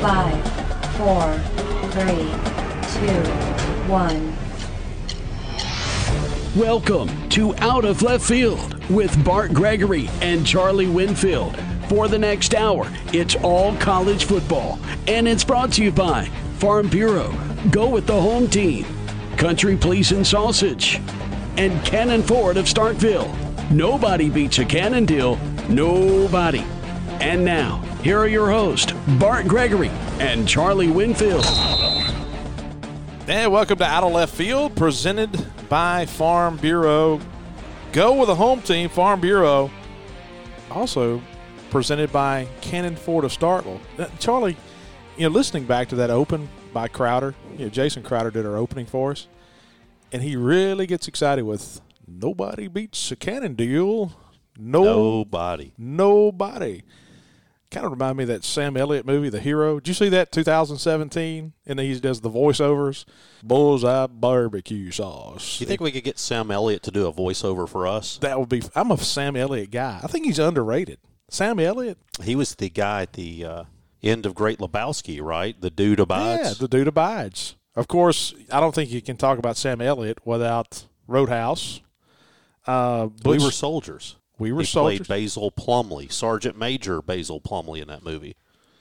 Five, four, three, two, one. Welcome to Out of Left Field with Bart Gregory and Charlie Winfield. For the next hour, it's all college football, and it's brought to you by Farm Bureau, Go with the Home Team, Country Pleasin' Sausage, and Cannon Ford of Starkville. Nobody beats a Cannon deal. Nobody. And now, here are your hosts, Bart Gregory and Charlie Winfield. And welcome to Out of Left Field, presented by Farm Bureau. Go with a home team, Farm Bureau. Also presented by Cannon Ford of Starkville. Uh, Charlie, you know, listening back to that open by Crowder, you know, Jason Crowder did our opening for us, and he really gets excited with nobody beats a Cannon deal. No, Nobody. nobody. Kind of remind me of that Sam Elliott movie, The Hero. Did you see that 2017? And he does the voiceovers. Bullseye barbecue sauce. You think we could get Sam Elliott to do a voiceover for us? that would be? I'm a Sam Elliott guy. I think he's underrated. Sam Elliott. He was the guy at the uh, end of Great Lebowski, right? The dude abides. Yeah, the dude abides. Of course, I don't think you can talk about Sam Elliott without Roadhouse. Uh, we were soldiers. We were he soldiers. played Basil Plumley, Sergeant Major Basil Plumley in that movie.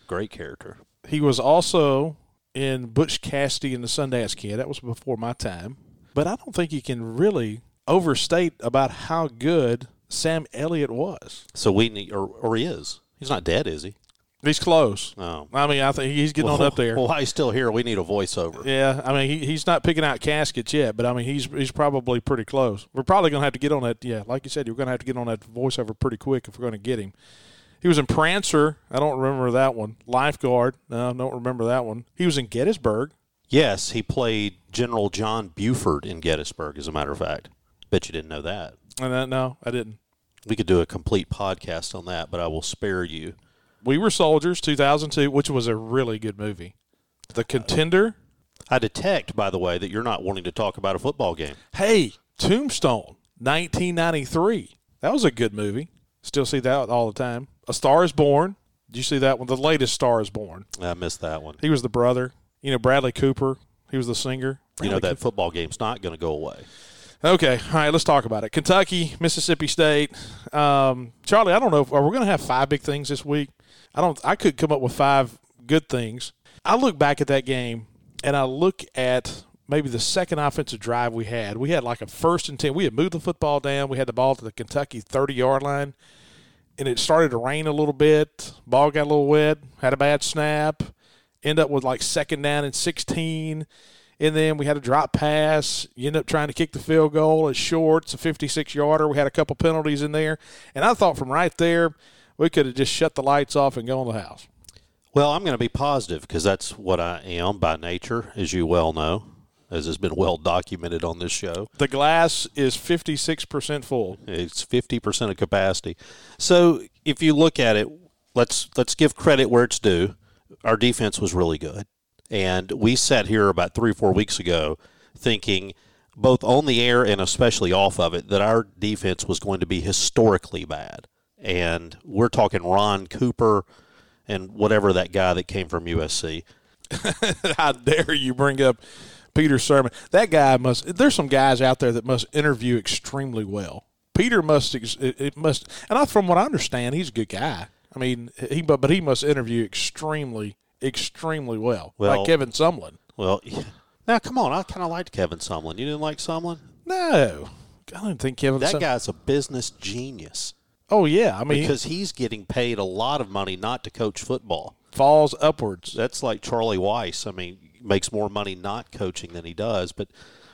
Great character. He was also in Butch Cassidy and the Sundance Kid. That was before my time. But I don't think you can really overstate about how good Sam Elliott was. So we need, or, or he is. He's not dead, is he? He's close. No. I mean, I think he's getting on up there. Well, while he's still here, we need a voiceover. Yeah, I mean, he, he's not picking out caskets yet, but I mean, he's he's probably pretty close. We're probably going to have to get on that. Yeah, like you said, you're going to have to get on that voiceover pretty quick if we're going to get him. He was in Prancer. I don't remember that one. Lifeguard. No, I don't remember that one. He was in Gettysburg. Yes, he played General John Buford in Gettysburg, as a matter of fact. Bet you didn't know that. And that, no, I didn't. We could do a complete podcast on that, but I will spare you. We Were Soldiers, 2002, which was a really good movie. The Contender. I detect, by the way, that you're not wanting to talk about a football game. Hey, Tombstone, 1993. That was a good movie. Still see that all the time. A Star is Born. Did you see that one? The latest Star is Born. I missed that one. He was the brother. You know, Bradley Cooper. He was the singer. You know Bradley that football game's not going to go away. Okay, all right. Let's talk about it. Kentucky, Mississippi State. Um, Charlie, I don't know. If, are we going to have five big things this week? I don't. I could come up with five good things. I look back at that game and I look at maybe the second offensive drive we had. We had like a first and ten. We had moved the football down. We had the ball to the Kentucky thirty yard line, and it started to rain a little bit. Ball got a little wet. Had a bad snap. End up with like second down and sixteen. And then we had a drop pass. You end up trying to kick the field goal. It's short. It's a 56 yarder. We had a couple penalties in there. And I thought from right there, we could have just shut the lights off and gone to the house. Well, I'm going to be positive because that's what I am by nature, as you well know, as has been well documented on this show. The glass is 56% full. It's 50% of capacity. So if you look at it, let's let's give credit where it's due. Our defense was really good. And we sat here about three or four weeks ago thinking, both on the air and especially off of it, that our defense was going to be historically bad. And we're talking Ron Cooper and whatever that guy that came from USC. How dare you bring up Peter Sirmon? That guy must. There's some guys out there that must interview extremely well. Peter must. It must. And I, from what I understand, he's a good guy. I mean, he but but he must interview extremely, extremely well. Well- like Kevin Sumlin. Well, now come on, I kind of liked Kevin Sumlin. You didn't like Sumlin? No, I don't think Kevin. That Sum- guy's a business genius. Oh yeah, I mean, because he's getting paid a lot of money not to coach football. falls upwards. That's like Charlie Weis. I mean, makes more money not coaching than he does. But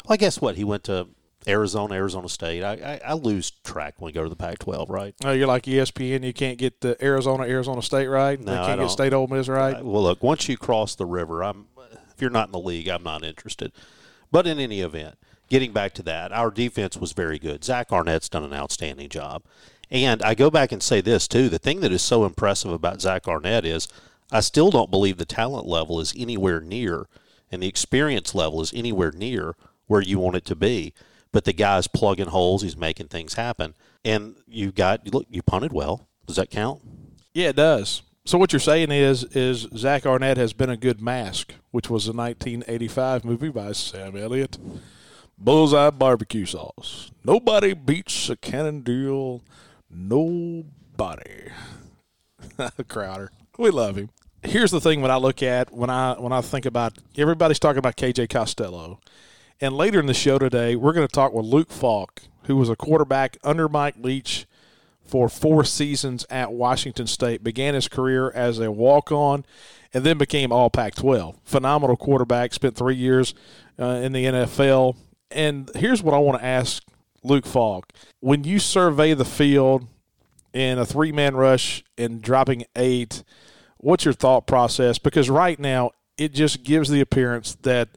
well, I guess what he went to Arizona, Arizona State. I, I, I lose track when we go to the Pac-12, right? Oh, you're like ESPN. You can't get the Arizona, Arizona State right. No, they I can't don't. get State Ole Miss right. Uh, Well, look, once you cross the river, I'm if you're not in the league, I'm not interested. But in any event, getting back to that, our defense was very good. Zach Arnett's done an outstanding job. And I go back and say this too: the thing that is so impressive about Zach Arnett is I still don't believe the talent level is anywhere near, and the experience level is anywhere near where you want it to be. But the guy's plugging holes; he's making things happen. And you got look, you punted well. Does that count? Yeah, it does. So what you're saying is, is Zach Arnett has been a good mask, which was a 1985 movie by Sam Elliott. Bullseye barbecue sauce. Nobody beats a Cannon deal. Nobody. Crowder. We love him. Here's the thing when I look at when I when I think about everybody's talking about KJ Costello. And later in the show today, we're going to talk with Luke Falk, who was a quarterback under Mike Leach for four seasons at Washington State, began his career as a walk on, and then became All Pac 12. Phenomenal quarterback, spent three years uh, in the NFL. And here's what I want to ask Luke Falk. When you survey the field in a three man rush and dropping eight, what's your thought process? Because right now, it just gives the appearance that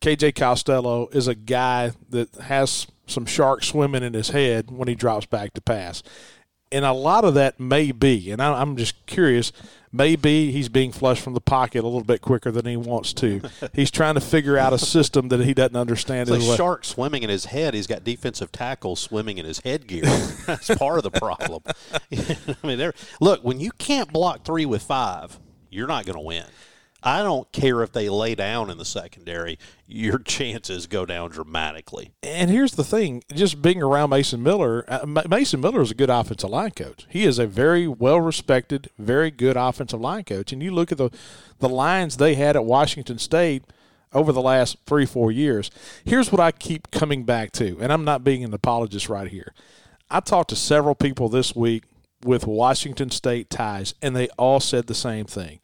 KJ Costello is a guy that has some sharks swimming in his head when he drops back to pass and a lot of that may be, and I, am just curious, maybe he's being flushed from the pocket a little bit quicker than he wants to. he's trying to figure out a system that he doesn't understand. It's like shark swimming in his head. He's got defensive tackles swimming in his headgear. That's part of the problem. I mean, look, when you can't block three with five, you're not going to win. I don't care if they lay down in the secondary, your chances go down dramatically. And here's the thing just being around Mason Miller, uh, Mason Miller is a good offensive line coach. He is a very well respected, very good offensive line coach. And you look at the, the lines they had at Washington State over the last three, four years. Here's what I keep coming back to, and I'm not being an apologist right here. I talked to several people this week with Washington State ties, and they all said the same thing.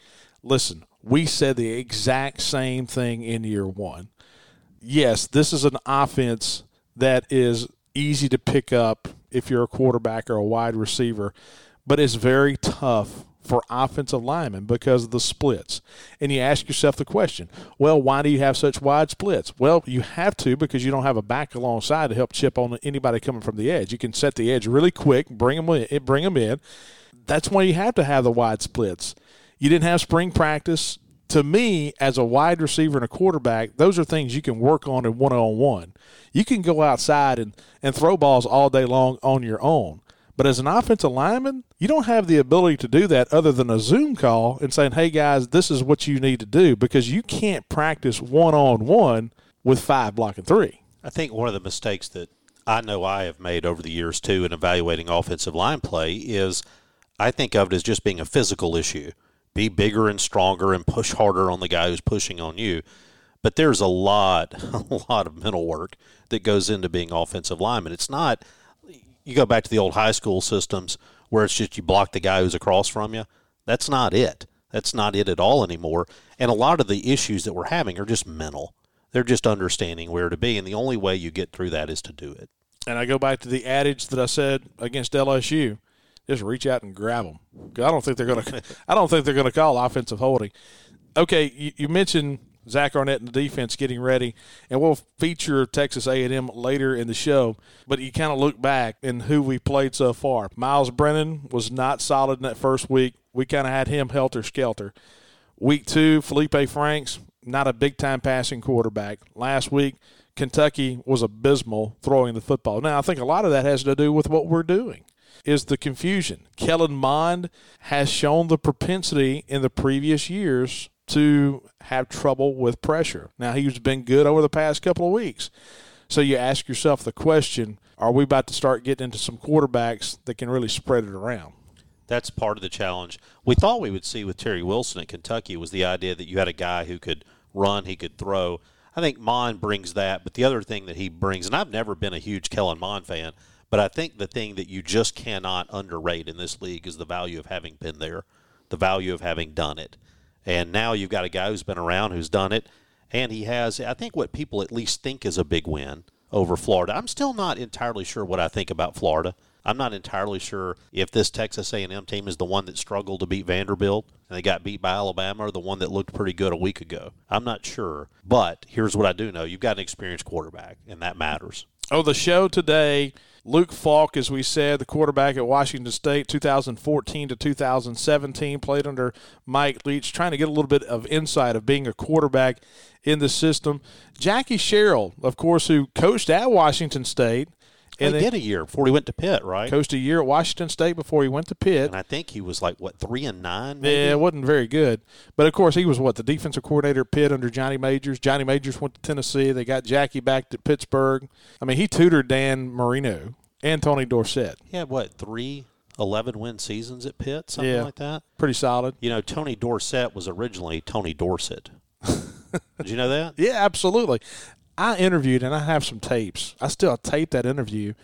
Listen, we said the exact same thing in year one. Yes, this is an offense that is easy to pick up if you're a quarterback or a wide receiver, but it's very tough for offensive linemen because of the splits. And you ask yourself the question, well, why do you have such wide splits? Well, you have to because you don't have a back alongside to help chip on anybody coming from the edge. You can set the edge really quick, bring them in, bring them in. That's why you have to have the wide splits. You didn't have spring practice. To me, as a wide receiver and a quarterback, those are things you can work on in one on one. You can go outside and, and throw balls all day long on your own. But as an offensive lineman, you don't have the ability to do that other than a Zoom call and saying, hey guys, this is what you need to do because you can't practice one on one with five blocking three. I think one of the mistakes that I know I have made over the years too in evaluating offensive line play is I think of it as just being a physical issue be bigger and stronger and push harder on the guy who's pushing on you. But there's a lot, a lot of mental work that goes into being offensive lineman. It's not, you go back to the old high school systems where it's just you block the guy who's across from you. That's not it. That's not it at all anymore. And a lot of the issues that we're having are just mental. They're just understanding where to be. And the only way you get through that is to do it. And I go back to the adage that I said against LSU just reach out and grab them. I don't think they're going to. I don't think they're going to call offensive holding. Okay, you, you, mentioned Zach Arnett and the defense getting ready, and we'll feature Texas A&M later in the show. But you kind of look back and who we played so far. Myles Brennan was not solid in that first week. We kind of had him helter skelter. Week two, Felipe Franks, not a big time passing quarterback. Last week, Kentucky was abysmal throwing the football. Now, I think a lot of that has to do with what we're doing is the confusion. Kellen Mond has shown the propensity in the previous years to have trouble with pressure. Now, he's been good over the past couple of weeks. So you ask yourself the question are we about to start getting into some quarterbacks that can really spread it around? That's part of the challenge. We thought we would see with Terry Wilson at Kentucky was the idea that you had a guy who could run, he could throw. I think Mond brings that, but the other thing that he brings, and I've never been a huge Kellen Mond fan, but I think the thing that you just cannot underrate in this league is the value of having been there, the value of having done it. And now you've got a guy who's been around, who's done it, and he has, I think, what people at least think is a big win over Florida. I'm still not entirely sure what I think about Florida. I'm not entirely sure if this Texas A&M team is the one that struggled to beat Vanderbilt and they got beat by Alabama or the one that looked pretty good a week ago. I'm not sure, but here's what I do know: you've got an experienced quarterback, and that matters. Oh, the show today Luke Falk, as we said, the quarterback at Washington State, 2014 to 2017, played under Mike Leach, trying to get a little bit of insight of being a quarterback in the system. Jackie Sherrill, of course, who coached at Washington State And he then did a year before he went to Pitt, right? coached a year at Washington State before he went to Pitt. And I think he was like what three and nine. Maybe? Yeah, it wasn't very good. But of course, he was what the defensive coordinator at Pitt under Johnny Majors. Johnny Majors went to Tennessee. They got Jackie back to Pittsburgh. I mean, he tutored Dan Marino and Tony Dorsett. He had what three 11 win seasons at Pitt, something Yeah. like that. Pretty solid. You know, Tony Dorsett was originally Tony Dorset. Did you know that? Yeah, absolutely. I interviewed, and I have some tapes. I still tape that interview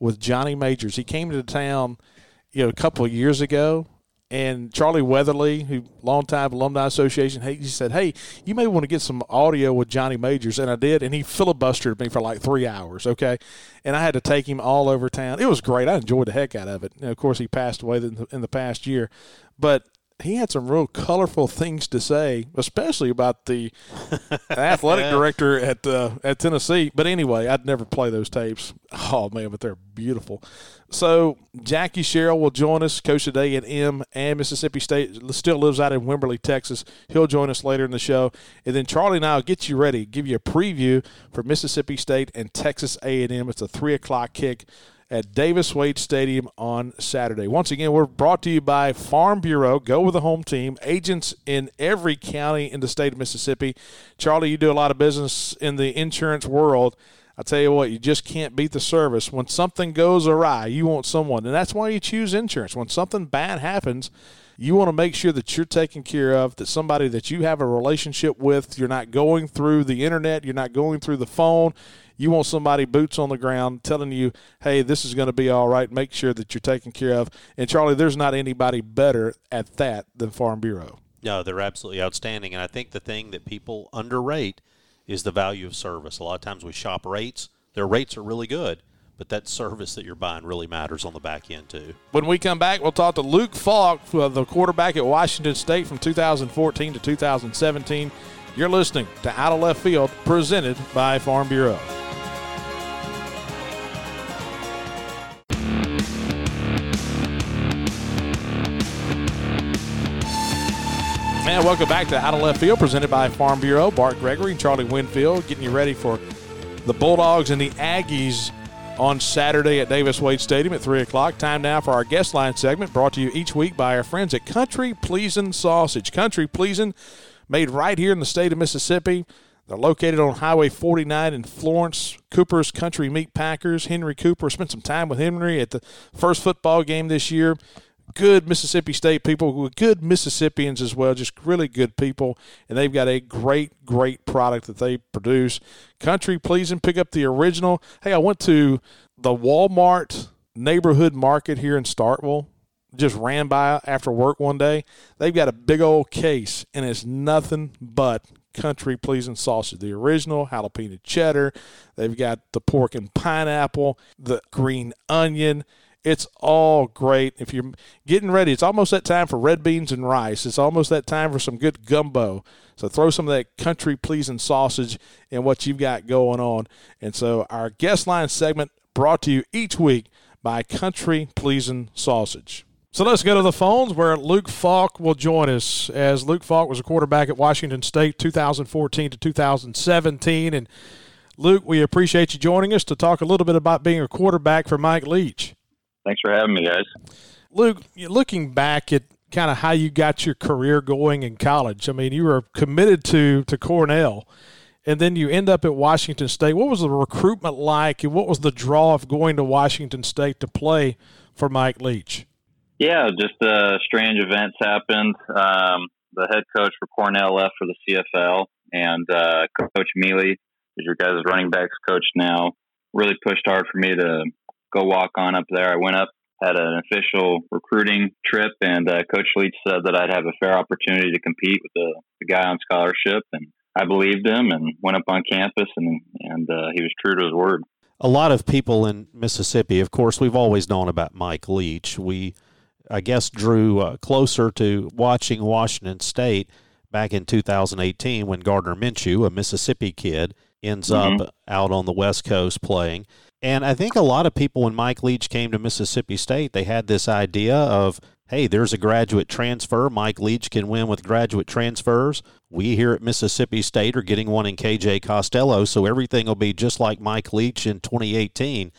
with Johnny Majors. He came to town, you know, a couple of years ago, and Charlie Weatherly, who longtime alumni association, he he said, "Hey, you may want to get some audio with Johnny Majors," and I did, and he filibustered me for like three hours. Okay, and I had to take him all over town. It was great. I enjoyed the heck out of it. And of course, he passed away in the, in the past year, but he had some real colorful things to say, especially about the athletic director at uh, at Tennessee. But anyway, I'd never play those tapes. Oh man, but they're beautiful. So Jackie Sherrill will join us, coach at A and M and Mississippi State. Still lives out in Wimberley, Texas. He'll join us later in the show, and then Charlie and I will get you ready, give you a preview for Mississippi State and Texas A and M. It's a three o'clock kick at Davis Wade Stadium on Saturday. Once again, we're brought to you by Farm Bureau. Go with the home team. Agents in every county in the state of Mississippi. Charlie, you do a lot of business in the insurance world. I tell you what, you just can't beat the service. When something goes awry, you want someone, and that's why you choose insurance. When something bad happens, you want to make sure that you're taken care of, that somebody that you have a relationship with, you're not going through the internet, you're not going through the phone. You want somebody boots on the ground telling you, hey, this is going to be all right. Make sure that you're taken care of. And Charlie, there's not anybody better at that than Farm Bureau. No, they're absolutely outstanding. And I think the thing that people underrate is the value of service. A lot of times we shop rates, their rates are really good, but that service that you're buying really matters on the back end, too. When we come back, we'll talk to Luke Falk, uh, the quarterback at Washington State from 2014 to 2017. You're listening to Out of Left Field, presented by Farm Bureau. And welcome back to Out of Left Field, presented by Farm Bureau. Bart Gregory and Charlie Winfield getting you ready for the Bulldogs and the Aggies on Saturday at Davis Wade Stadium at 3 o'clock. Time now for our guest line segment brought to you each week by our friends at Country Pleasin' Sausage. Country Pleasin', made right here in the state of Mississippi. They're located on Highway 49 in Florence. Cooper's Country Meat Packers. Henry Cooper spent some time with Henry at the first football game this year. Good Mississippi State people, good Mississippians as well, just really good people. And they've got a great, great product that they produce. Country Pleasing, pick up the original. Hey, I went to the Walmart neighborhood market here in Starkville just ran by after work one day. They've got a big old case, and it's nothing but country pleasing sausage. The original jalapeno cheddar. They've got the pork and pineapple, the green onion. It's all great. If you're getting ready, it's almost that time for red beans and rice. It's almost that time for some good gumbo. So throw some of that country pleasing sausage in what you've got going on. And so our guest line segment brought to you each week by Country Pleasing Sausage. So let's go to the phones where Luke Falk will join us. As Luke Falk was a quarterback at Washington State 2014 to 2017. And Luke, we appreciate you joining us to talk a little bit about being a quarterback for Mike Leach. Thanks for having me, guys. Luke, looking back at kind of how you got your career going in college, I mean, you were committed to, to Cornell and then you end up at Washington State. What was the recruitment like and what was the draw of going to Washington State to play for Mike Leach? Yeah, just uh, strange events happened. Um, the head coach for Cornell left for the CFL, and uh, Coach Mele, who's your guys' running backs coach now, really pushed hard for me to go walk on up there. I went up, had an official recruiting trip, and uh, Coach Leach said that I'd have a fair opportunity to compete with the, the guy on scholarship, and I believed him and went up on campus, and and uh, he was true to his word. A lot of people in Mississippi, of course, we've always known about Mike Leach. We, I guess, drew uh, closer to watching Washington State back in 2018 when Gardner Minshew, a Mississippi kid, ends up out on the West Coast playing. And I think a lot of people, when Mike Leach came to Mississippi State, they had this idea of, hey, there's a graduate transfer. Mike Leach can win with graduate transfers. We here at Mississippi State are getting one in KJ Costello, so everything will be just like Mike Leach in 2018.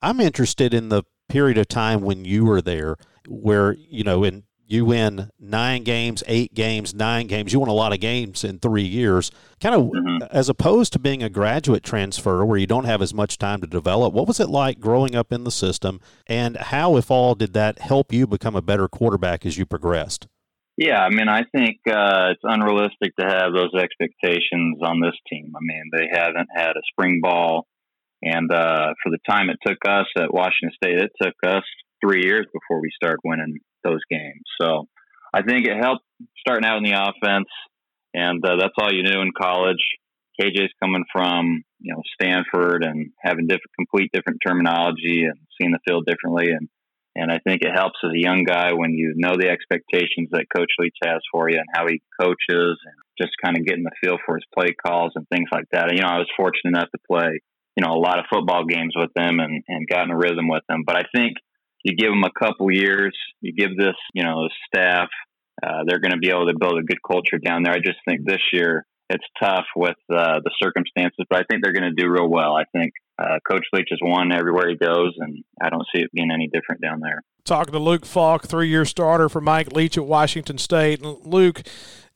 I'm interested in the period of time when you were there, where you know, in you win nine games, eight games, nine games. You won a lot of games in three years. Kind of mm-hmm. as opposed to being a graduate transfer where you don't have as much time to develop. What was it like growing up in the system, and how, if all, did that help you become a better quarterback as you progressed? Yeah, I mean, I think uh, it's unrealistic to have those expectations on this team. I mean, they haven't had a spring ball, and uh, for the time it took us at Washington State, it took us three years before we started winning those games. So I think it helped starting out in the offense, and uh, that's all you knew in college. KJ's coming from you know Stanford and having different, complete different terminology and seeing the field differently, and and I think it helps as a young guy when you know the expectations that Coach Leach has for you and how he coaches, and just kind of getting the feel for his play calls and things like that. And, you know, I was fortunate enough to play you know a lot of football games with them and and got in a rhythm with them, but I think you give them a couple years, you give this, you know, staff, uh, they're going to be able to build a good culture down there. I just think this year it's tough with uh, the circumstances, but I think they're going to do real well. I think uh, Coach Leach has won everywhere he goes, and I don't see it being any different down there. Talking to Luke Falk, three-year starter for Mike Leach at Washington State. Luke,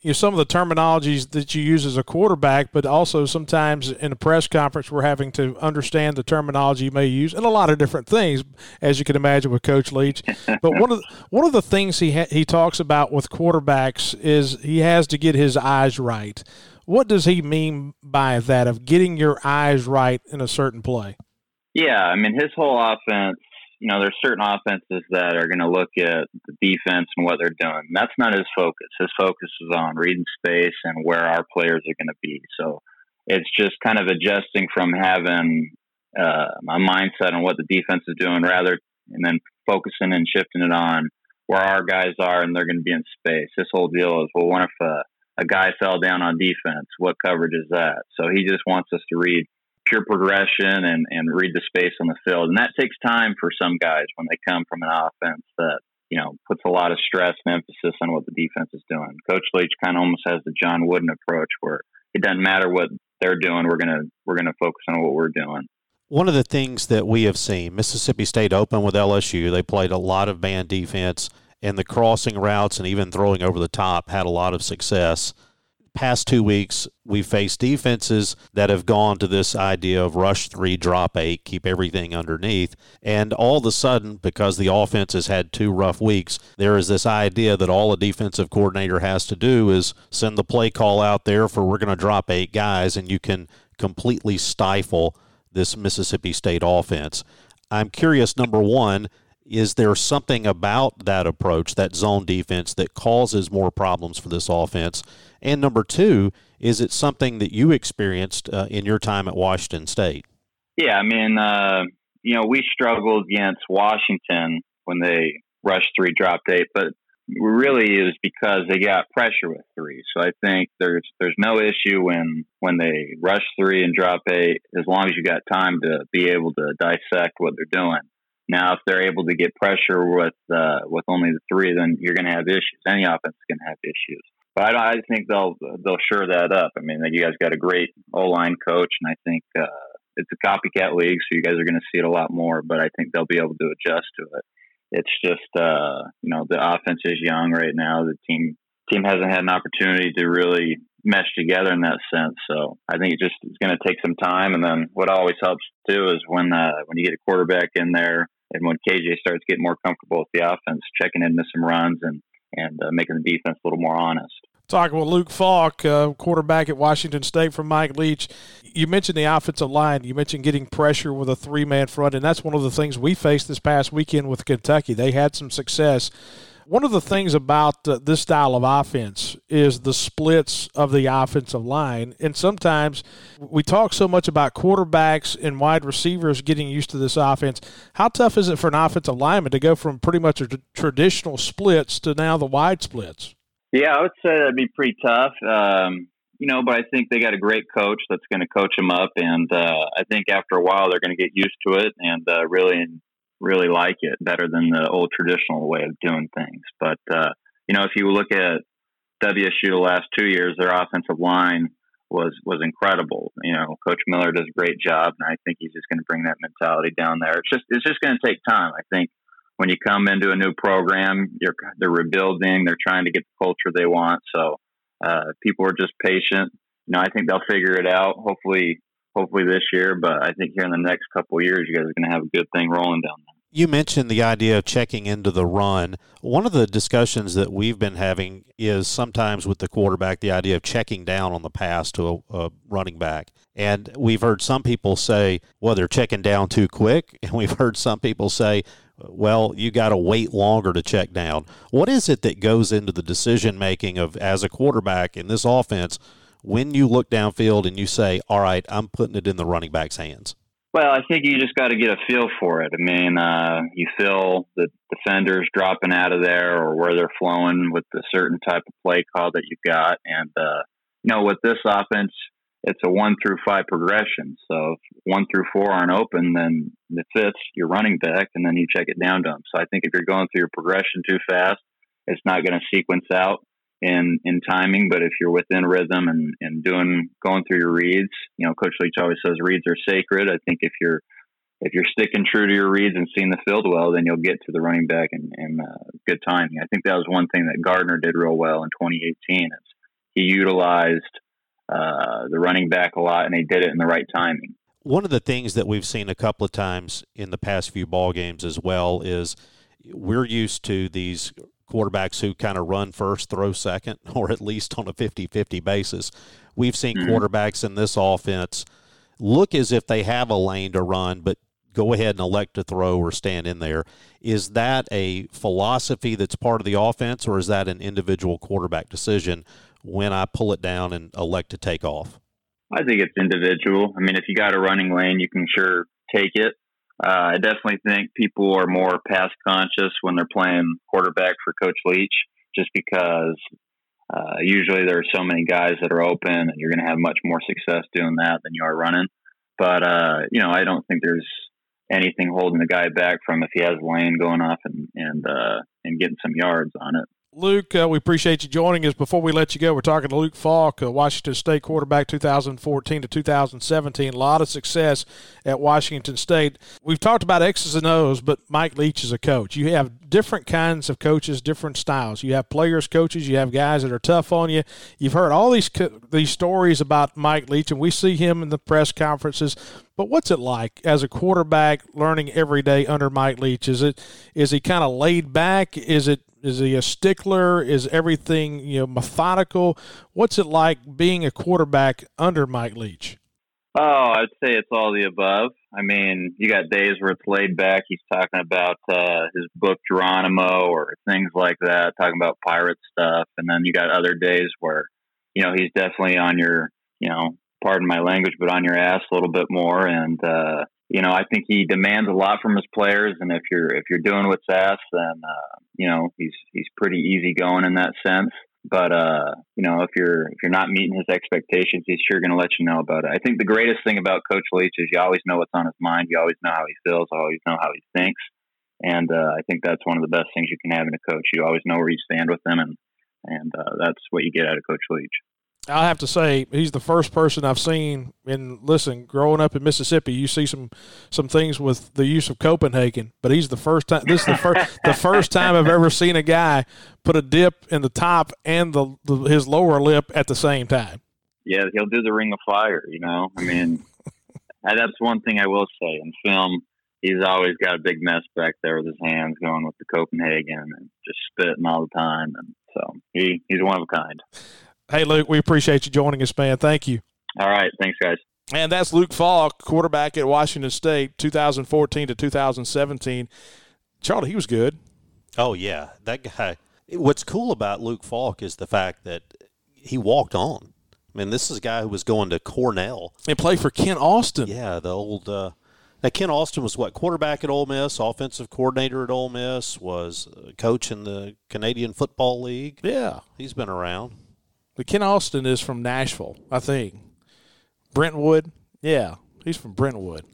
you know, some of the terminologies that you use as a quarterback, but also sometimes in a press conference, we're having to understand the terminology you may use and a lot of different things, as you can imagine with Coach Leach. but one of the, one of the things he ha- he talks about with quarterbacks is he has to get his eyes right. What does he mean by that of getting your eyes right in a certain play? Yeah, I mean his whole offense you know, there's certain offenses that are going to look at the defense and what they're doing. That's not his focus. His focus is on reading space and where our players are going to be. So it's just kind of adjusting from having uh, a mindset on what the defense is doing rather, and then focusing and shifting it on where our guys are and they're going to be in space. This whole deal is, well, what if a, a guy fell down on defense? What coverage is that? So he just wants us to read pure progression and, and read the space on the field. And that takes time for some guys when they come from an offense that, you know, puts a lot of stress and emphasis on what the defense is doing. Coach Leach kind of almost has the John Wooden approach where it doesn't matter what they're doing, we're gonna we're gonna focus on what we're doing. One of the things that we have seen, Mississippi State open with LSU, they played a lot of man defense and the crossing routes and even throwing over the top had a lot of success past two weeks, we've faced defenses that have gone to this idea of rush three, drop eight, keep everything underneath. And all of a sudden, because the offense has had two rough weeks, there is this idea that all a defensive coordinator has to do is send the play call out there for we're going to drop eight guys, and you can completely stifle this Mississippi State offense. I'm curious, number one, is there something about that approach, that zone defense, that causes more problems for this offense? And number two, is it something that you experienced uh, in your time at Washington State? Yeah, I mean, uh, you know, we struggled against Washington when they rushed three, dropped eight, but really it was because they got pressure with three. So I think there's there's no issue when when they rush three and drop eight, as long as you got time to be able to dissect what they're doing. Now, if they're able to get pressure with uh, with only the three, then you're going to have issues. Any offense is going to have issues. But I, I think they'll they'll sure that up. I mean, you guys got a great O line coach, and I think uh, it's a copycat league, so you guys are going to see it a lot more. But I think they'll be able to adjust to it. It's just uh, you know the offense is young right now. The team team hasn't had an opportunity to really mesh together in that sense. So I think it just is going to take some time. And then what always helps too is when uh, when you get a quarterback in there and when KJ starts getting more comfortable with the offense, checking in, missing runs, and and uh, making the defense a little more honest. Talking with Luke Falk, uh, quarterback at Washington State from Mike Leach. You mentioned the offensive line. You mentioned getting pressure with a three man front, and that's one of the things we faced this past weekend with Kentucky. They had some success one of the things about uh, this style of offense is the splits of the offensive line. And sometimes we talk so much about quarterbacks and wide receivers getting used to this offense. How tough is it for an offensive lineman to go from pretty much a t- traditional splits to now the wide splits? Yeah, I would say that'd be pretty tough. Um, you know, but I think they got a great coach that's going to coach them up, and uh, I think after a while they're going to get used to it and uh, really really like it better than the old traditional way of doing things. But uh, you know, if you look at WSU the last two years, their offensive line was was incredible. You know, Coach Miller does a great job, and I think he's just going to bring that mentality down there. It's just it's just going to take time. I think when you come into a new program, you're they're rebuilding, they're trying to get the culture they want. So uh, people are just patient. You know, I think they'll figure it out. Hopefully, hopefully this year. But I think here in the next couple years, you guys are going to have a good thing rolling down there. You mentioned the idea of checking into the run. One of the discussions that we've been having is sometimes with the quarterback, the idea of checking down on the pass to a, a running back. And we've heard some people say, well, they're checking down too quick. And we've heard some people say, well, you got to wait longer to check down. What is it that goes into the decision making of as a quarterback in this offense when you look downfield and you say, all right, I'm putting it in the running back's hands? Well, I think you just got to get a feel for it. I mean, uh, you feel the defenders dropping out of there or where they're flowing with the certain type of play call that you've got. And, uh, you know, with this offense, it's a one through five progression. So if one through four aren't open, then the fifth's your running back, and then you check it down to them. So I think if you're going through your progression too fast, it's not going to sequence out in in timing. But if you're within rhythm and and doing going through your reads, you know, Coach Leach always says reads are sacred. I think if you're if you're sticking true to your reads and seeing the field well, then you'll get to the running back in, in uh, good timing. I think that was one thing that Gardner did real well in 2018. Is he utilized uh, the running back a lot, and he did it in the right timing. One of the things that we've seen a couple of times in the past few ball games as well is we're used to these quarterbacks who kind of run first, throw second, or at least on a 50 50 basis. We've seen mm-hmm. quarterbacks in this offense look as if they have a lane to run, but go ahead and elect to throw or stand in there. Is that a philosophy that's part of the offense, or is that an individual quarterback decision when I pull it down and elect to take off? I think it's individual. I mean, if you got a running lane, you can sure take it. Uh, I definitely think people are more pass conscious when they're playing quarterback for Coach Leach, just because uh, usually there are so many guys that are open, and you're going to have much more success doing that than you are running. But uh, you know, I don't think there's anything holding the guy back from if he has lane going off and and uh, and getting some yards on it. Luke, uh, we appreciate you joining us. Before we let you go, we're talking to Luke Falk, Washington State quarterback 2014 to 2017. A lot of success at Washington State. We've talked about X's and O's, but Mike Leach is a coach. You have different kinds of coaches, different styles. You have players, coaches. You have guys that are tough on you. You've heard all these these stories about Mike Leach, and we see him in the press conferences. But what's it like as a quarterback learning every day under Mike Leach? Is it is he kind of laid back? Is it is he a stickler? Is everything you know methodical? What's it like being a quarterback under Mike Leach? Oh, I'd say it's all the above. I mean, you got days where it's laid back. He's talking about uh, his book Geronimo or things like that, talking about pirate stuff, and then you got other days where you know he's definitely on your you know pardon my language, but on your ass a little bit more. And uh, you know, I think he demands a lot from his players. And if you're if you're doing what's asked, then uh, you know he's he's pretty easygoing in that sense. But uh, you know, if you're if you're not meeting his expectations, he's sure going to let you know about it. I think the greatest thing about Coach Leach is you always know what's on his mind. You always know how he feels. I always know how he thinks. And uh, I think that's one of the best things you can have in a coach. You always know where you stand with them, and and uh, that's what you get out of Coach Leach. I have to say he's the first person I've seen. And listen, growing up in Mississippi, you see some some things with the use of Copenhagen, but he's the first time. This is the first the first time I've ever seen a guy put a dip in the top and the, the his lower lip at the same time. Yeah, he'll do the Ring of Fire. You know, I mean, that's one thing I will say in film. He's always got a big mess back there with his hands going with the Copenhagen and just spitting all the time, and so he he's one of a kind. Hey, Luke, we appreciate you joining us, man. Thank you. All right. Thanks, guys. And that's Luke Falk, quarterback at Washington State, 2014 to 2017. Charlie, he was good. Oh, yeah. That guy. What's cool about Luke Falk is the fact that he walked on. I mean, this is a guy who was going to Cornell. And played for Kent Austin. Yeah, the old. Uh, now, Kent Austin was what quarterback at Ole Miss, offensive coordinator at Ole Miss, was coach in the Canadian Football League. Yeah, he's been around. The Kent Austin is from Nashville, I think. Brentwood, yeah, he's from Brentwood.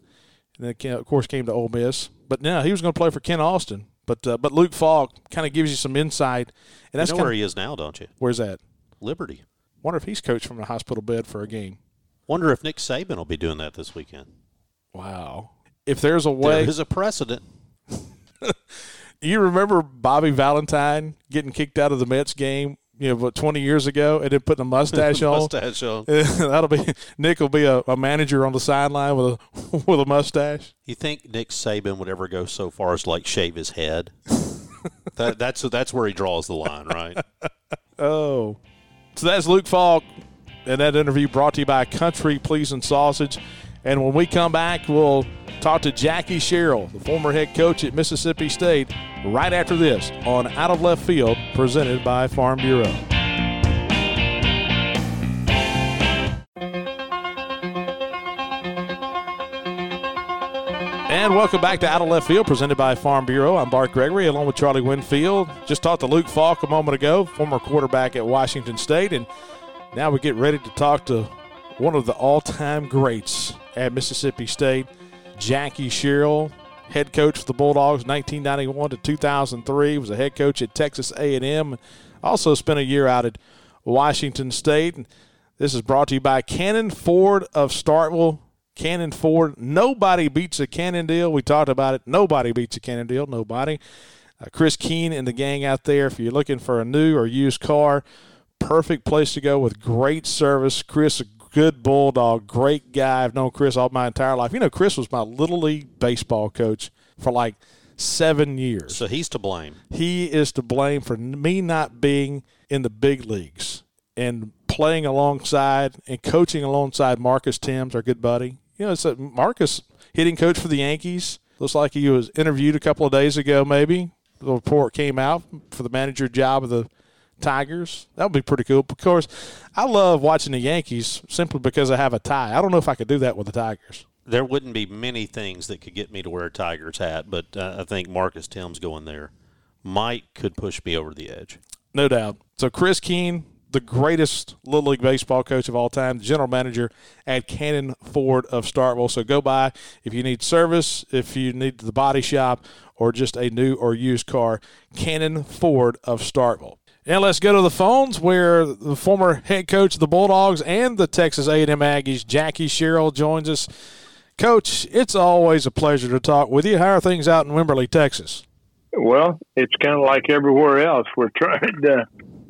And then, of course, came to Ole Miss. But now he was going to play for Kent Austin. But uh, but Luke Falk kind of gives you some insight. And that's you know where he is now, don't you? Where's that? Liberty. Wonder if he's coached from a hospital bed for a game. Wonder if Nick Saban will be doing that this weekend. Wow. If there's a way, There is a precedent. you remember Bobby Valentine getting kicked out of the Mets game, you know, what, 20 years ago, and then putting a mustache on. Mustache on. That'll be Nick will be a, a manager on the sideline with a with a mustache. You think Nick Saban would ever go so far as like shave his head? that, that's that's where he draws the line, right? Oh, so that's Luke Falk, and that interview brought to you by Country Pleasing Sausage. And when we come back, we'll talk to Jackie Sherrill, the former head coach at Mississippi State, right after this on Out of Left Field, presented by Farm Bureau. And welcome back to Out of Left Field, presented by Farm Bureau. I'm Bart Gregory, along with Charlie Winfield. Just talked to Luke Falk a moment ago, former quarterback at Washington State, and now we get ready to talk to one of the all-time greats at Mississippi State, Jackie Sherrill, head coach for the Bulldogs, 1991 to 2003. Was a head coach at Texas A&M. Also spent a year out at Washington State. This is brought to you by Cannon Ford of Starkville. Cannon Ford. Nobody beats a Cannon deal. We talked about it. Nobody beats a Cannon deal. Nobody. Uh, Chris Keene and the gang out there. If you're looking for a new or used car, perfect place to go with great service. Chris, a good bulldog, great guy. I've known Chris all my entire life. You know, Chris was my little league baseball coach for like seven years. So he's to blame. He is to blame for me not being in the big leagues and playing alongside and coaching alongside Marcus Thames, our good buddy. You know, it's a Marcus hitting coach for the Yankees. Looks like he was interviewed a couple of days ago, maybe. The report came out for the manager job of the Tigers. That would be pretty cool. Of course, I love watching the Yankees simply because I have a tie. I don't know if I could do that with the Tigers. There wouldn't be many things that could get me to wear a Tigers hat, but uh, I think Marcus Thames going there might could push me over the edge. No doubt. So Chris Keene, the greatest Little League baseball coach of all time, general manager at Cannon Ford of Starkville. So go by if you need service, if you need the body shop, or just a new or used car, Cannon Ford of Starkville. And let's go to the phones where the former head coach of the Bulldogs and the Texas A&M Aggies, Jackie Sherrill, joins us. Coach, it's always a pleasure to talk with you. How are things out in Wimberley, Texas? Well, it's kind of like everywhere else. We're trying to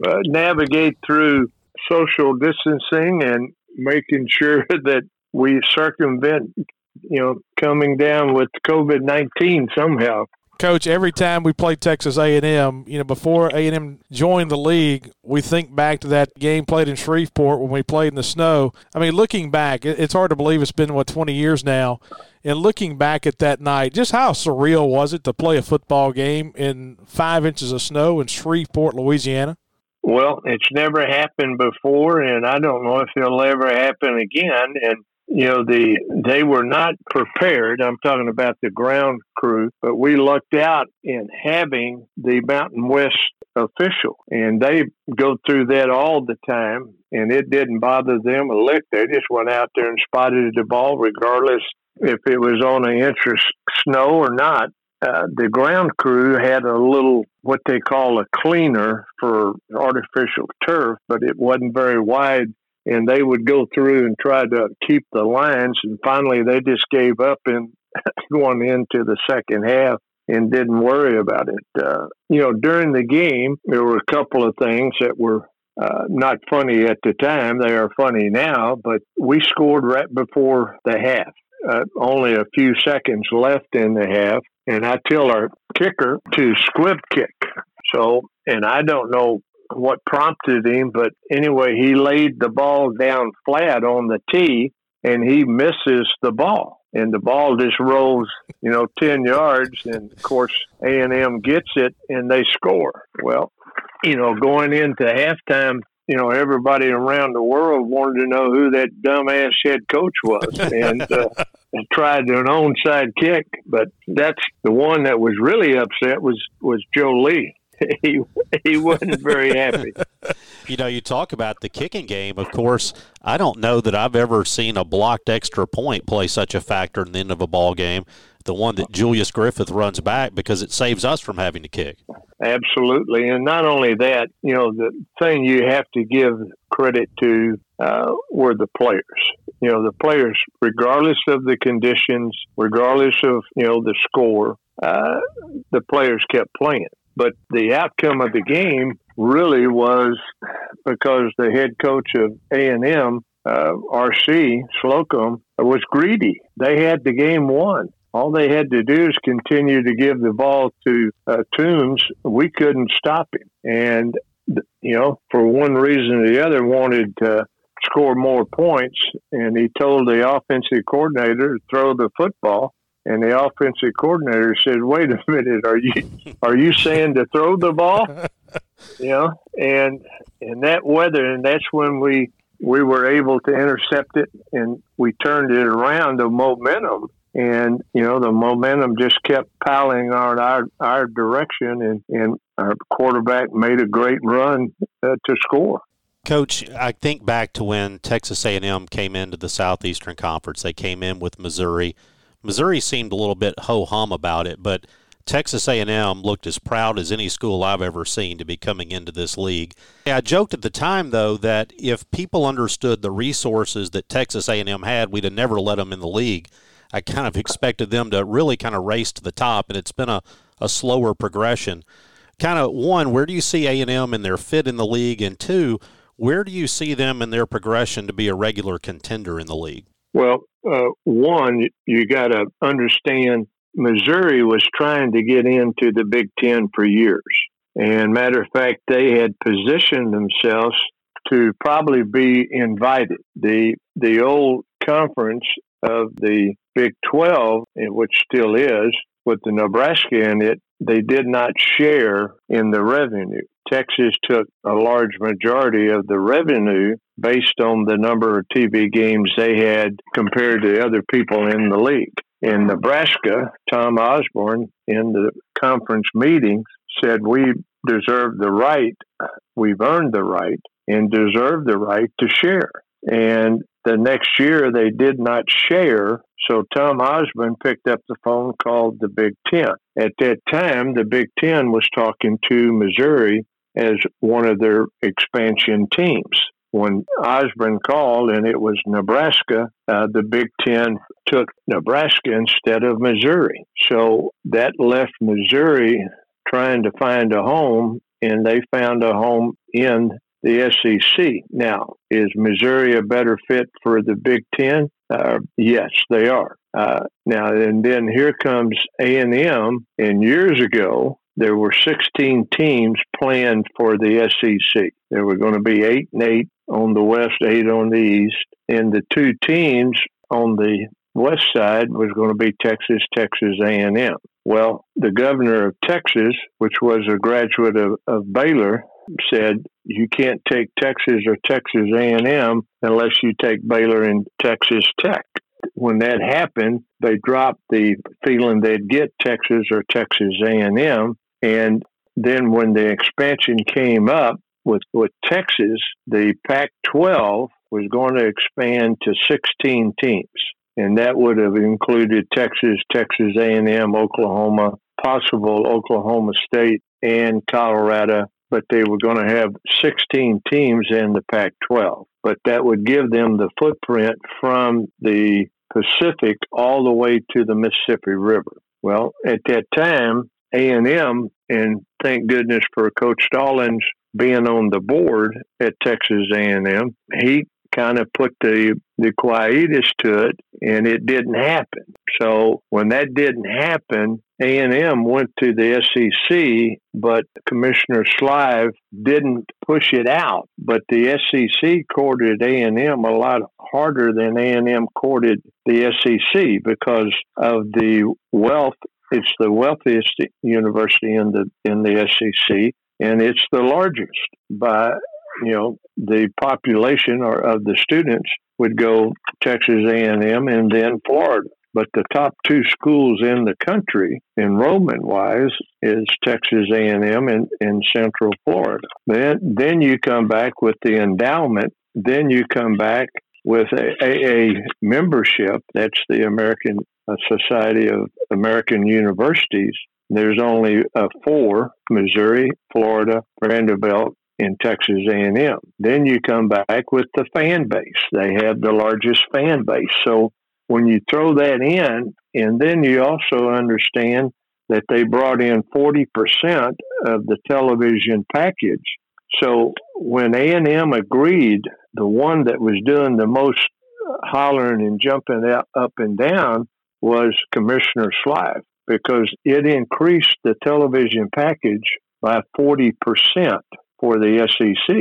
uh, navigate through social distancing and making sure that we circumvent, you know, coming down with COVID nineteen somehow. Coach, every time we play Texas A&M, you know, before A&M joined the league, we think back to that game played in Shreveport when we played in the snow. I mean, looking back, it's hard to believe it's been what 20 years now. And looking back at that night, just how surreal was it to play a football game in five inches of snow in Shreveport, Louisiana? Well, it's never happened before, and I don't know if it'll ever happen again. And you know the they were not prepared. I'm talking about the ground crew but we lucked out in having the mountain west official and they go through that all the time and it didn't bother them a lick. They just went out there and spotted the ball regardless if it was on an inch of snow or not. Uh, the ground crew had a little what they call a cleaner for artificial turf but it wasn't very wide and they would go through and try to keep the lines and finally they just gave up and going into the second half and didn't worry about it. Uh, you know during the game there were a couple of things that were uh, not funny at the time. They are funny now but we scored right before the half. Uh, only a few seconds left in the half and i tell our kicker to squib kick. So and i don't know what prompted him, but anyway, he laid the ball down flat on the tee and he misses the ball. And the ball just rolls, you know, 10 yards. And of course, A&M gets it and they score. Well, you know, going into halftime, you know, everybody around the world wanted to know who that dumbass head coach was. And, uh, tried an onside kick, but that's the one that was really upset was was Joe Lee. he he wasn't very happy. You know, you talk about the kicking game. Of course, I don't know that I've ever seen a blocked extra point play such a factor in the end of a ball game. the one that Julius Griffith runs back because it saves us from having to kick. Absolutely. And not only that, you know, the thing you have to give credit to uh, were the players. You know, the players, regardless of the conditions, regardless of, you know, the score, uh, the players kept playing. But the outcome of the game really was because the head coach of A&M, uh, RC Slocum, was greedy. They had the game won all they had to do is continue to give the ball to uh, Toombs. We couldn't stop him. And, you know, for one reason or the other, wanted to score more points. And he told the offensive coordinator to throw the football. And the offensive coordinator said, "Wait a minute, are you are you saying to throw the ball?" you know, and and that weather, and that's when we we were able to intercept it, and we turned it around. The momentum and you know the momentum just kept piling on our our direction, and and our quarterback made a great run uh, to score. Coach, I think back to when Texas A&M came into the Southeastern Conference. They came in with Missouri. Missouri seemed a little bit ho hum about it, but Texas A&M looked as proud as any school I've ever seen to be coming into this league. I joked at the time though that if people understood the resources that Texas A&M had, we'd have never let them in the league. I kind of expected them to really kind of race to the top, and it's been a, a slower progression. Kind of one, where do you see A and their fit in the league, and two, where do you see them in their progression to be a regular contender in the league? Well, uh, one, you got to understand Missouri was trying to get into the Big Ten for years. And matter of fact, they had positioned themselves to probably be invited. The the old conference of the Big 12, which still is, with the Nebraska in it, they did not share in the revenue. Texas took a large majority of the revenue based on the number of TV games they had compared to other people in the league. In Nebraska, Tom Osborne in the conference meetings said, We deserve the right, we've earned the right, and deserve the right to share. And the next year, they did not share. So Tom Osborne picked up the phone, called the Big Ten. At that time, the Big Ten was talking to Missouri as one of their expansion teams. When Osborne called and it was Nebraska, uh, the Big Ten took Nebraska instead of Missouri. So that left Missouri trying to find a home, and they found a home in the SEC. Now, is Missouri a better fit for the Big Ten? Uh, yes, they are. Uh, now, and then here comes A and M. And years ago, there were 16 teams planned for the SEC. There were going to be eight and eight on the west, eight on the east, and the two teams on the west side was going to be Texas, Texas A&M. Well, the governor of Texas, which was a graduate of, of Baylor, said you can't take Texas or Texas A&M unless you take Baylor and Texas Tech. When that happened, they dropped the feeling they'd get Texas or Texas A&M, and then when the expansion came up with with Texas, the Pac-12 was going to expand to 16 teams, and that would have included Texas, Texas A&M, Oklahoma, possible Oklahoma State, and Colorado but they were going to have 16 teams in the Pac 12. But that would give them the footprint from the Pacific all the way to the Mississippi River. Well, at that time, A&M, and thank goodness for Coach Stallings being on the board at Texas A&M, he kind of put the the quietus to it, and it didn't happen. So when that didn't happen, A and M went to the SEC, but Commissioner Slive didn't push it out. But the SEC courted A&M a lot harder than A and M courted the SEC because of the wealth. It's the wealthiest university in the in the SEC, and it's the largest by you know the population or of the students would go Texas A&M and then Florida. But the top two schools in the country, enrollment wise, is Texas A&M and, Central Florida. Then then you come back with the endowment. Then you come back with a AA membership. That's the American A society of American Universities, there's only uh, four: Missouri, Florida, Vanderbilt, and Texas A&M. Then you come back with the fan base. They have the largest fan base. So when you throw that in, and then you also understand that they brought in 40% of the television package. So when A&M agreed, the one that was doing the most hollering and jumping up and down was Commissioner Slive because it increased the television package by 40% for the SEC.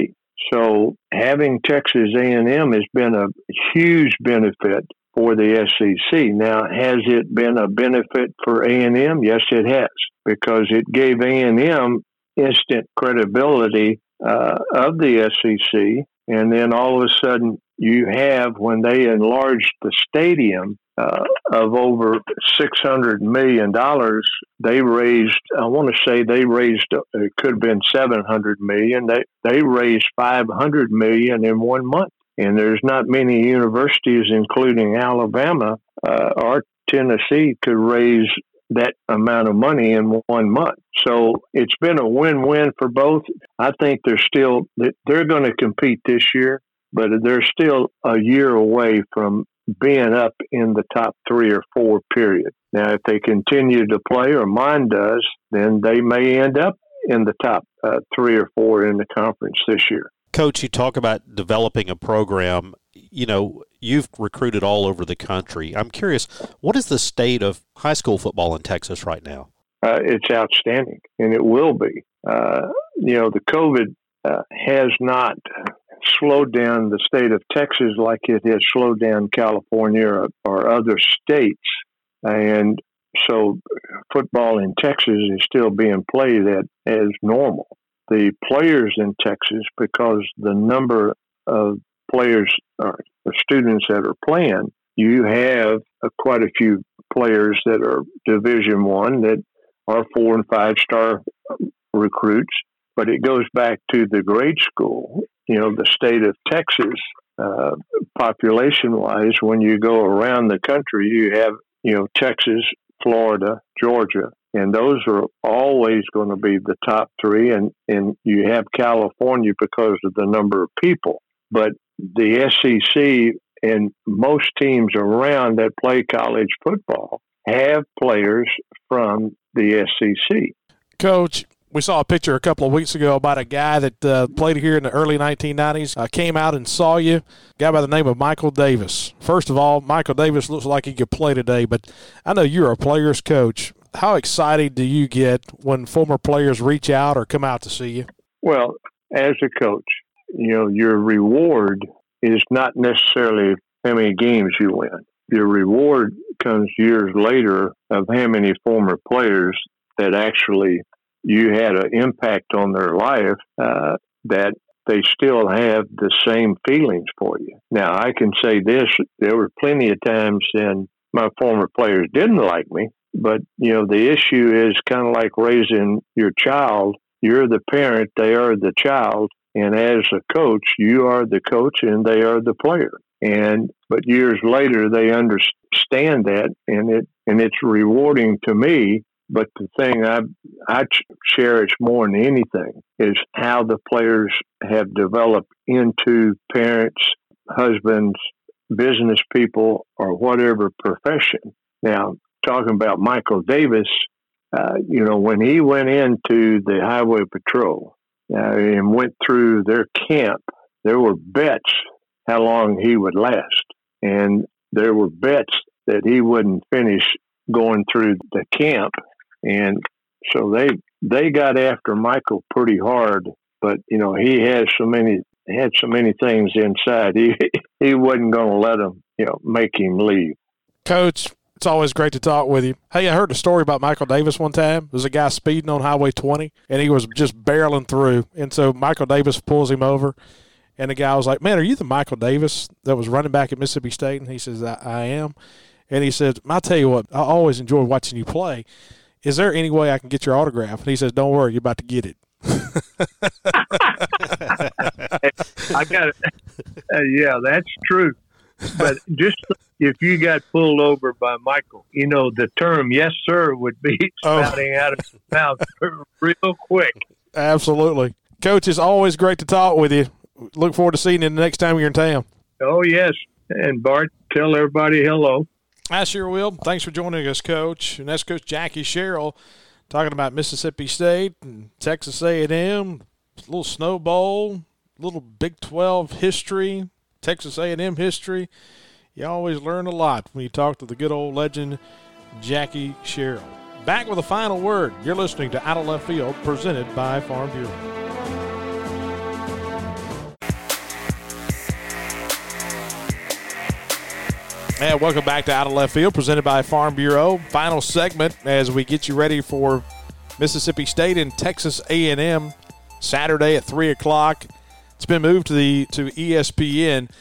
So having Texas A&M has been a huge benefit for the SEC. Now, has it been a benefit for A&M? Yes, it has, because it gave A&M instant credibility uh, of the SEC. And then all of a sudden, you have when they enlarged the stadium uh, of over six hundred million dollars, they raised. I want to say they raised. Uh, it could have been seven hundred million. They they raised five hundred million in one month. And there's not many universities, including Alabama uh, or Tennessee, could raise that amount of money in one month. So it's been a win-win for both. I think they're still they're going to compete this year, but they're still a year away from being up in the top three or four period. Now, if they continue to play, or Mond does, then they may end up in the top uh, three or four in the conference this year. Coach, you talk about developing a program. You know, you've recruited all over the country. I'm curious, what is the state of high school football in Texas right now? Uh, it's outstanding, and it will be. Uh, you know, the COVID uh, has not slowed down the state of Texas like it has slowed down California or, or other states. And so football in Texas is still being played at, as normal the players in Texas because the number of players or students that are playing, you have quite a few players that are Division One that are four and five star recruits. But it goes back to the grade school. You know, the state of Texas, uh, population wise, when you go around the country, you have you know Texas, Florida, Georgia, and those are always going to be the top three. And, and you have California because of the number of people. But the SEC and most teams around that play college football have players from the SEC. Coach, we saw a picture a couple of weeks ago about a guy that uh, played here in the early 1990s. Uh, came out and saw you. Guy by the name of Michael Davis. First of all, Michael Davis looks like he could play today, but I know you're a player's coach how excited do you get when former players reach out or come out to see you? Well, as a coach, you know, your reward is not necessarily how many games you win. Your reward comes years later of how many former players that actually you had an impact on their life uh, that they still have the same feelings for you. Now, I can say this there were plenty of times when my former players didn't like me, but, you know, the issue is kind of like raising your child. You're the parent, they are the child. And as a coach, you are the coach and they are the player. And, but years later, they understand that and it, and it's rewarding to me. But the thing I, I cherish more than anything is how the players have developed into parents, husbands, business people, or whatever profession. Now, talking about Michael Davis, uh, you know, when he went into the Highway Patrol uh, and went through their camp, there were bets how long he would last. And there were bets that he wouldn't finish going through the camp. And so they they got after Michael pretty hard, but you know, he has so many had so many things inside. He he wasn't going to let them, you know, make him leave. Coach, it's always great to talk with you. Hey, I heard a story about Michael Davis one time. There's a guy speeding on Highway 20, and he was just barreling through. And so Michael Davis pulls him over, and the guy was like, Man, are you the Michael Davis that was running back at Mississippi State? And he says, I, I am. And he said, I'll tell you what, I always enjoy watching you play. Is there any way I can get your autograph? And he says, Don't worry, you're about to get it. I got it. Uh, yeah, that's true. but just if you got pulled over by Michael, you know the term "yes sir" would be Oh. spouting out of his mouth real quick. Absolutely. Coach, it's always great to talk with you. Look forward to seeing you the next time you're in town. Oh yes, and Bart, tell everybody hello. I sure will. Thanks for joining us, Coach. And that's Coach Jackie Sherrill talking about Mississippi State and Texas A&M, little snowball, little Big 12 history, Texas A&M history. You always learn a lot when you talk to the good old legend Jackie Sherrill. Back with a final word. You're listening to Out of Left Field, presented by Farm Bureau. And welcome back to Out of Left Field, presented by Farm Bureau. Final segment as we get you ready for Mississippi State and Texas A&M Saturday at three o'clock. It's been moved to the to ESPN.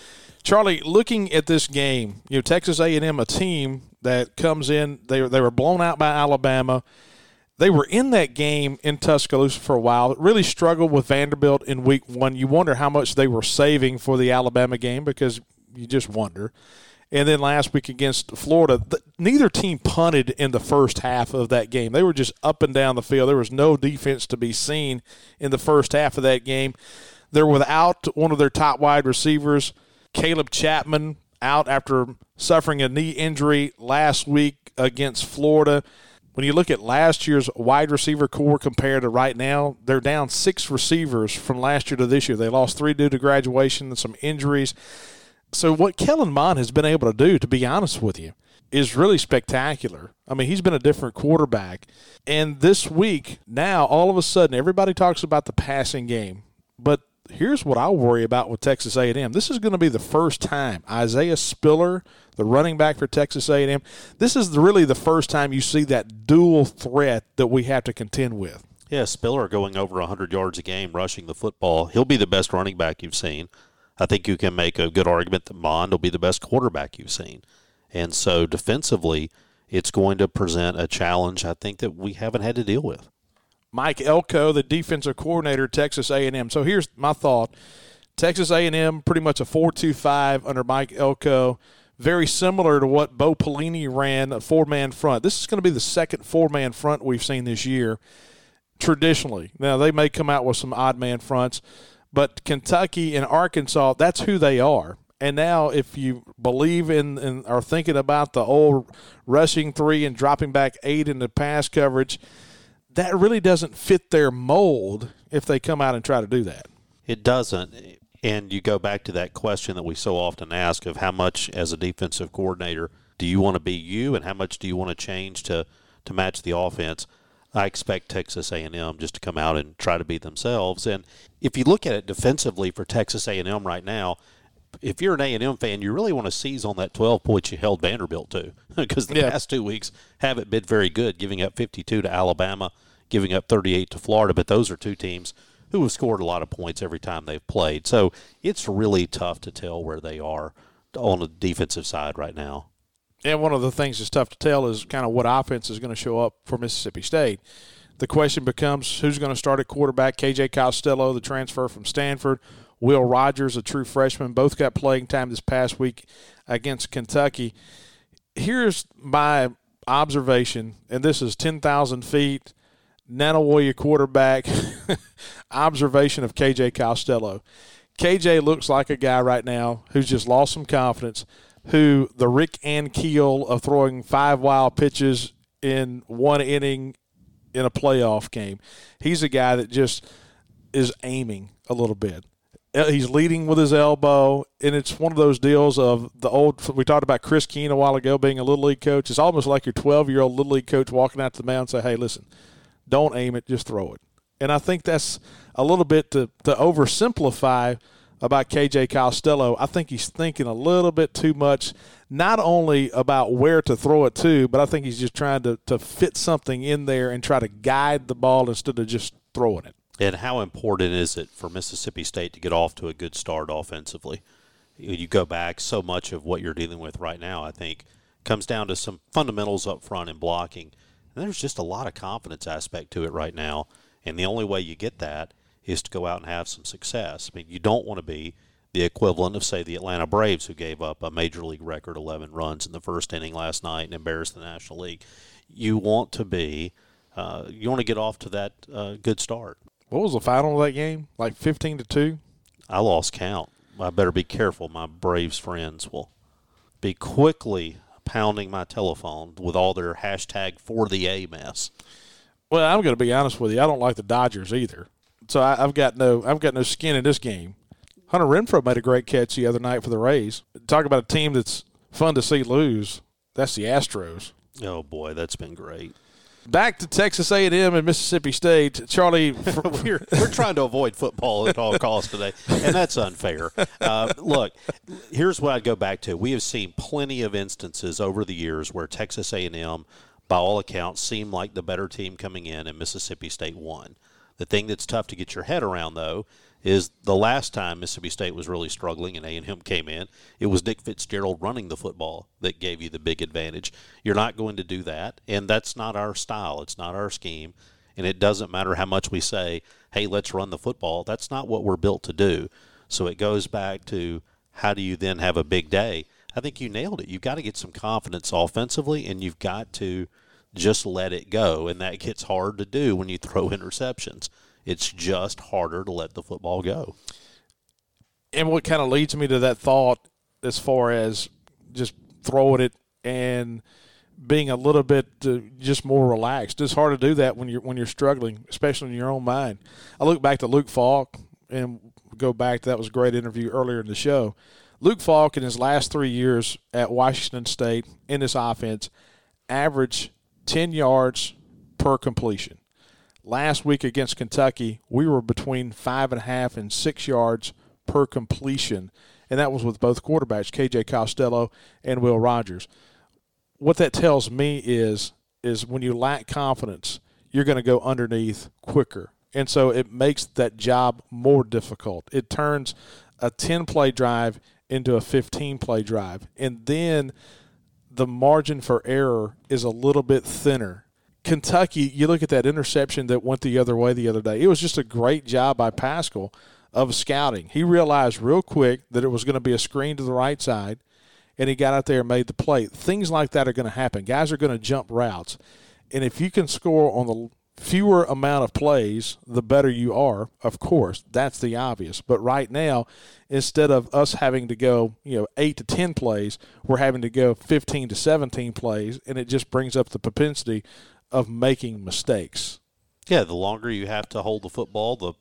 Charlie, looking at this game, you know Texas A&M, a team that comes in, they they were blown out by Alabama. They were in that game in Tuscaloosa for a while. Really struggled with Vanderbilt in week one. You wonder how much they were saving for the Alabama game because you just wonder. And then last week against Florida, th- neither team punted in the first half of that game. They were just up and down the field. There was no defense to be seen in the first half of that game. They're without one of their top wide receivers, Caleb Chapman, out after suffering a knee injury last week against Florida. When you look at last year's wide receiver corps compared to right now, they're down six receivers from last year to this year. They lost three due to graduation and some injuries. So what Kellen Mond has been able to do, to be honest with you, is really spectacular. I mean, he's been a different quarterback. And this week, now all of a sudden, everybody talks about the passing game. But here's what I worry about with Texas A&M. This is going to be the first time Isaiah Spiller, the running back for Texas A&M, this is really the first time you see that dual threat that we have to contend with. Yeah, Spiller going over 100 yards a game rushing the football. He'll be the best running back you've seen. I think you can make a good argument that Mond will be the best quarterback you've seen. And so defensively, it's going to present a challenge I think that we haven't had to deal with. Mike Elko, the defensive coordinator at Texas A&M. So here's my thought: Texas A&M pretty much a four-two-five under Mike Elko, very similar to what Bo Pelini ran a four-man front. This is going to be the second four-man front we've seen this year. Traditionally, now they may come out with some odd-man fronts, but Kentucky and Arkansas, that's who they are. And now, if you believe in and are thinking about the old rushing three and dropping back eight in the pass coverage, that really doesn't fit their mold if they come out and try to do that. It doesn't. And you go back to that question that we so often ask of how much, as a defensive coordinator, do you want to be you, and how much do you want to change to to match the offense? I expect Texas A&M just to come out and try to be themselves. And if you look at it defensively for Texas A&M right now, if you're an A&M fan, you really want to seize on that 12 points you held Vanderbilt to because the Yeah. past two weeks haven't been very good, giving up 52 to Alabama, giving up 38 to Florida. But those are two teams who have scored a lot of points every time they've played. So it's really tough to tell where they are on the defensive side right now. And one of the things that's tough to tell is kind of what offense is going to show up for Mississippi State. The question becomes who's going to start at quarterback? KJ Costello, the transfer from Stanford, Will Rogers, a true freshman, both got playing time this past week against Kentucky. Here's my observation, and this is 10,000 feet, Nanawarrior quarterback observation of KJ Costello. KJ looks like a guy right now who's just lost some confidence, who the Rick Ankiel of throwing five wild pitches in one inning in a playoff game. He's a guy that just is aiming a little bit. Uh, He's leading with his elbow, and it's one of those deals of the old. We talked about Chris Keene a while ago being a little league coach. It's almost like your 12 year old little league coach walking out to the mound and say, "Hey, listen, don't aim it, just throw it." And I think that's a little bit to to oversimplify about KJ Costello. I think he's thinking a little bit too much, not only about where to throw it to, but I think he's just trying to to fit something in there and try to guide the ball instead of just throwing it. And how important is it for Mississippi State to get off to a good start offensively? You go back, so much of what you're dealing with right now, I think, comes down to some fundamentals up front in blocking. And there's just a lot of confidence aspect to it right now. And the only way you get that is to go out and have some success. I mean, you don't want to be the equivalent of, say, the Atlanta Braves, who gave up a major league record 11 runs in the first inning last night and embarrassed the National League. You want to be, uh, you want to get off to that uh, good start. What was the final of that game? Like 15 to 2? I lost count. I better be careful. My Braves friends will be quickly pounding my telephone with all their hashtag for the A mess. Well, I'm going to be honest with you. I don't like the Dodgers either. So I, have got no, I've got no skin in this game. Hunter Renfroe made a great catch the other night for the Rays. Talk about a team that's fun to see lose. That's the Astros. Oh boy, that's been great. Back to Texas A&M and Mississippi State, Charlie. we're, we're trying to avoid football at all costs today, and that's unfair. Uh, look, here's what I'd go back to. We have seen plenty of instances over the years where Texas A&M, by all accounts, seemed like the better team coming in, and Mississippi State won. The thing that's tough to get your head around, though, is the last time Mississippi State was really struggling and A&M came in, it was Dick Fitzgerald running the football that gave you the big advantage. You're not going to do that, and that's not our style. It's not our scheme, and it doesn't matter how much we say, "Hey, let's run the football." That's not what we're built to do. So it goes back to how do you then have a big day? I think you nailed it. You've got to get some confidence offensively, and you've got to just let it go, and that gets hard to do when you throw interceptions. It's just harder to let the football go. And what kind of leads me to that thought as far as just throwing it and being a little bit uh, just more relaxed. It's hard to do that when you're when you're struggling, especially in your own mind. I look back to Luke Falk and go back to that was a great interview earlier in the show. Luke Falk in his last three years at Washington State in this offense averaged ten yards per completion. Last week against Kentucky, we were between five and a half and six yards per completion, and that was with both quarterbacks, KJ Costello and Will Rogers. What that tells me is is when you lack confidence, you're going to go underneath quicker. And so it makes that job more difficult. It turns a 10 play drive into a 15 play drive. And then the margin for error is a little bit thinner Kentucky, you look at that interception that went the other way the other day. It was just a great job by Pascal of scouting. He realized real quick that it was going to be a screen to the right side, and he got out there and made the play. Things like that are going to happen. Guys are going to jump routes. And if you can score on the fewer amount of plays, the better you are, of course. That's the obvious. But right now, instead of us having to go, you know, 8 to 10 plays, we're having to go 15 to 17 plays, and it just brings up the propensity of making mistakes. Yeah, the longer you have to hold the football, the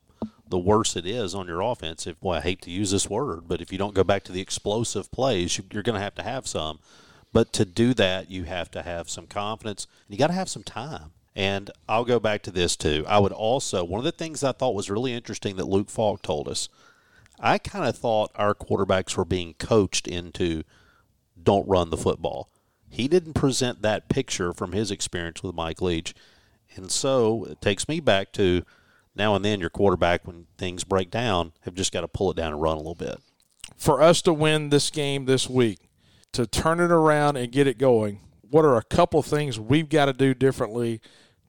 the worse it is on your offense. If well, I hate to use this word, but if you don't go back to the explosive plays, you, you're going to have to have some. But to do that, you have to have some confidence. and You got to have some time. And I'll go back to this too. I would also one of the things I thought was really interesting that Luke Falk told us. I kind of thought our quarterbacks were being coached into don't run the football. He didn't present that picture from his experience with Mike Leach. And so it takes me back to now and then your quarterback, when things break down, have just got to pull it down and run a little bit. For us to win this game this week, to turn it around and get it going, what are a couple things we've got to do differently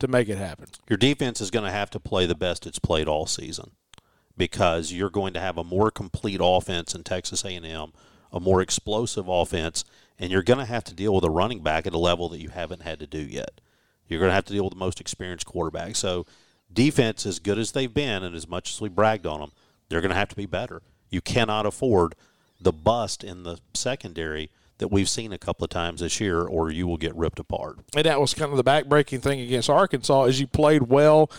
to make it happen? Your defense is going to have to play the best it's played all season because you're going to have a more complete offense in Texas A&M, a more explosive offense, and you're going to have to deal with a running back at a level that you haven't had to do yet. You're going to have to deal with the most experienced quarterback. So, defense, as good as they've been, and as much as we bragged on them, they're going to have to be better. You cannot afford the bust in the secondary that we've seen a couple of times this year, or you will get ripped apart. And that was kind of the backbreaking thing against Arkansas is you played well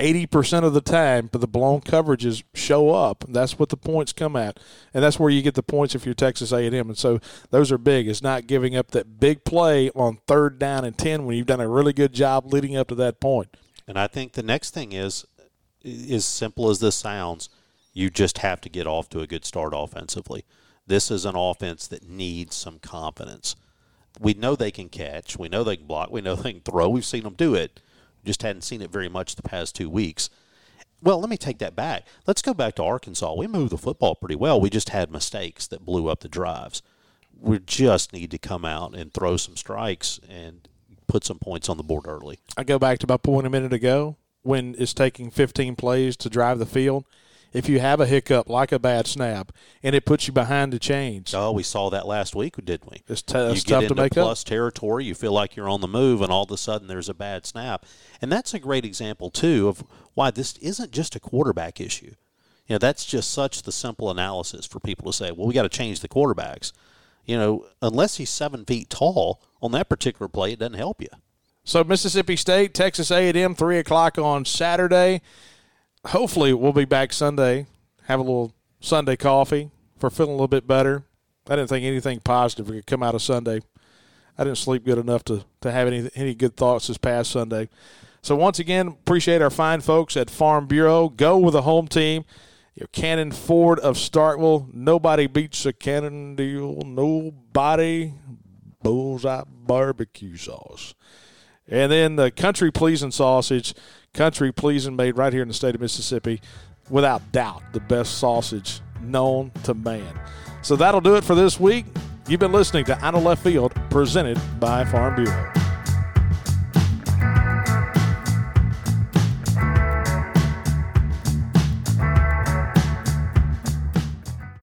80% of the time, but the blown coverages show up. That's what the points come at. And that's where you get the points if you're Texas A&M. And so those are big. It's not giving up that big play on third down and 10 when you've done a really good job leading up to that point. And I think the next thing is as simple as this sounds, you just have to get off to a good start offensively. This is an offense that needs some confidence. We know they can catch. We know they can block. We know they can throw. We've seen them do it just hadn't seen it very much the past two weeks. Well, let me take that back. Let's go back to Arkansas. We moved the football pretty well. We just had mistakes that blew up the drives. We just need to come out and throw some strikes and put some points on the board early. I go back to my point a minute ago when it's taking 15 plays to drive the field. If you have a hiccup like a bad snap and it puts you behind the chains. Oh, we saw that last week, didn't we? It's, t- you it's get tough into to make plus up. territory. You feel like you're on the move, and all of a sudden there's a bad snap. And that's a great example too of why this isn't just a quarterback issue. You know, that's just such the simple analysis for people to say, "Well, we got to change the quarterbacks." You know, unless he's seven feet tall on that particular play, it doesn't help you. So Mississippi State, Texas A&M, three o'clock on Saturday. Hopefully, we'll be back Sunday. Have a little Sunday coffee for feeling a little bit better. I didn't think anything positive could come out of Sunday. I didn't sleep good enough to, to have any any good thoughts this past Sunday. So once again, appreciate our fine folks at Farm Bureau. Go with the home team. Your Cannon Ford of Starkville. Nobody beats a Cannon deal. Nobody. Bullseye barbecue sauce. And then the Country Pleasin' sausage, Country Pleasin' made right here in the state of Mississippi, without doubt the best sausage known to man. So that'll do it for this week. You've been listening to Out of Left Field, presented by Farm Bureau.